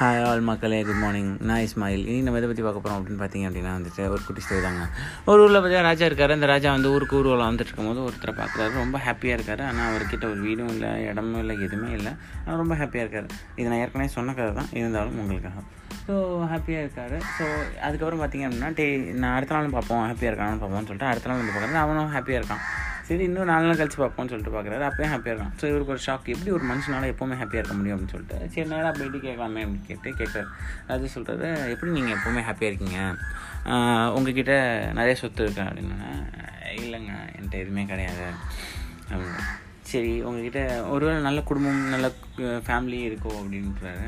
Hi all மக்களே good morning நான் இஸ்மாயில். இனி நம்ம எதை பற்றி பார்க்க போகிறோம் அப்படின்னு பார்த்தீங்க அப்படின்னா வந்துட்டு ஒரு குட்டி ஸ்டோரி தாங்க. ஒரு ஊரில் பார்த்தா ராஜா இருக்கார். அந்த ராஜா வந்து ஊருக்கு ஊர்வலம் வந்துட்டு இருக்கும்போது ஒருத்தரை பார்க்குறாரு. ரொம்ப ஹாப்பியாக இருக்கார். ஆனால் அவர்கிட்ட ஒரு வீடும் இல்லை இடமும் இல்லை எதுவுமே இல்லை. ஆனால் ரொம்ப ஹாப்பியாக இருக்கார். இது நான் ஏற்கனவே சொன்ன கதை தான். இருந்தாலும் உங்களுக்காக. ஸோ ஹாப்பியாக இருக்கார். ஸோ அதுக்கப்புறம் பார்த்தீங்க அப்படின்னா டே நான் அடுத்த நாளும் பார்ப்போம். ஹாப்பியாக இருக்கானு பார்ப்போம்னு சொல்லிட்டு அடுத்த நாள் வந்து பார்க்குறது அவனும் ஹாப்பியாக இருக்கான். சரி இன்னும் நாலு நாள் கழிச்சு பார்ப்போம்னு சொல்லிட்டு பார்க்குறாரு. அப்பயும் ஹாப்பியாக இருக்கான். ஸோ இவருக்கு ஒரு ஷாக் எப்படி ஒரு மனுஷனால எப்போவுமே ஹாப்பியாக இருக்க முடியும் அப்படின்னு சொல்லிட்டு சரி நேராக போயிட்டு கேட்கலாமே அப்படின்னு கேட்டு கேட்குறாரு. அது சொல்கிறாரு எப்படி நீங்கள் எப்போவுமே ஹாப்பியாக இருக்கீங்க? உங்ககிட்ட நிறைய சொத்து இருக்கா. அப்படின்னா இல்லைங்க என்கிட்ட எதுவுமே கிடையாது. அப்படின்னு. சரி உங்ககிட்ட ஒரு நல்ல குடும்பம் நல்ல ஃபேமிலி இருக்கோ அப்படின்றாரு.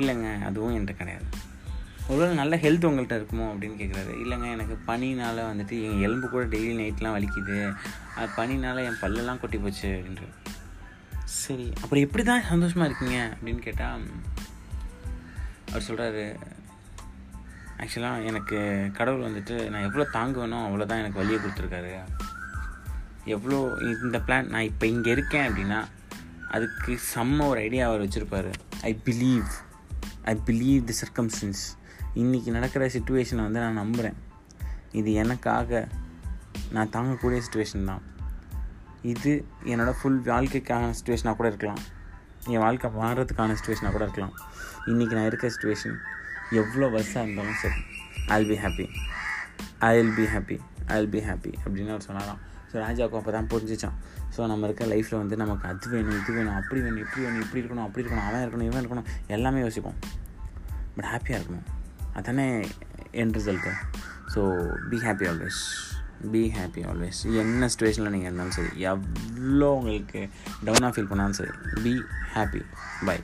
இல்லைங்க அதுவும் என்கிட்ட கிடையாது. ஒருவேளை நல்ல ஹெல்த் உங்கள்கிட்ட இருக்குமோ அப்படின்னு கேட்குறாரு இல்லைங்க எனக்கு பனினால் வந்துட்டு என் எலும்பு கூட டெய்லி நைட்லாம் வலிக்குது. அது பனினால் என் பல்லெல்லாம் கொட்டி போச்சு அப்படின்ற சரி அப்புறம் எப்படி தான் சந்தோஷமாக இருக்கீங்க அப்படின்னு கேட்டால் அவர் சொல்கிறாரு ஆக்சுவலாக எனக்கு கடவுள் வந்துட்டு நான் எவ்வளோ தாங்குவேனோ அவ்வளோதான் எனக்கு வழியை கொடுத்துருக்காரு. எவ்வளோ இந்த பிளான் நான் இப்போ இங்கே இருக்கேன் அப்படின்னா அதுக்கு செம்ம ஒரு ஐடியா அவர் வச்சுருப்பார். I believe I believe the circumstances இன்றைக்கி நடக்கிற சுச்சுவேஷனை வந்து நான் நம்புகிறேன் இது எனக்காக நான் தாங்கக்கூடிய சுச்சுவேஷன் தான். இது என்னோடய ஃபுல் வாழ்க்கைக்கான சுச்சுவேஷனாக கூட இருக்கலாம். என் வாழ்க்கை மாறுறதுக்கான சுச்சுவேஷனாக கூட இருக்கலாம். இன்றைக்கி நான் இருக்கிற சுச்சுவேஷன் எவ்வளோ வருஷம் இருந்தாலும் சரி I be happy I will be happy I will be happy அப்படின்னு அவர் சொன்னாராம். ஸோ ராஜாவுக்கு அப்போ தான் புரிஞ்சிச்சான் ஸோ நம்ம இருக்க லைஃப்பில் வந்து நமக்கு அது வேணும் இது வேணும் அப்படி வேணும் இப்படி வேணும் இப்படி இருக்கணும் அப்படி இருக்கணும் அவன் இருக்கணும் இவன் இருக்கணும் எல்லாமே யோசிப்போம். பட் ஹாப்பியாக இருக்கணும். அதானே என் result so be happy always be happy always என்ன சுச்சுவேஷனில் நீங்கள் இருந்தாலும் சரி எவ்வளோ உங்களுக்கு டவுனாக ஃபீல் பண்ணாலும் சரி பி ஹாப்பி பை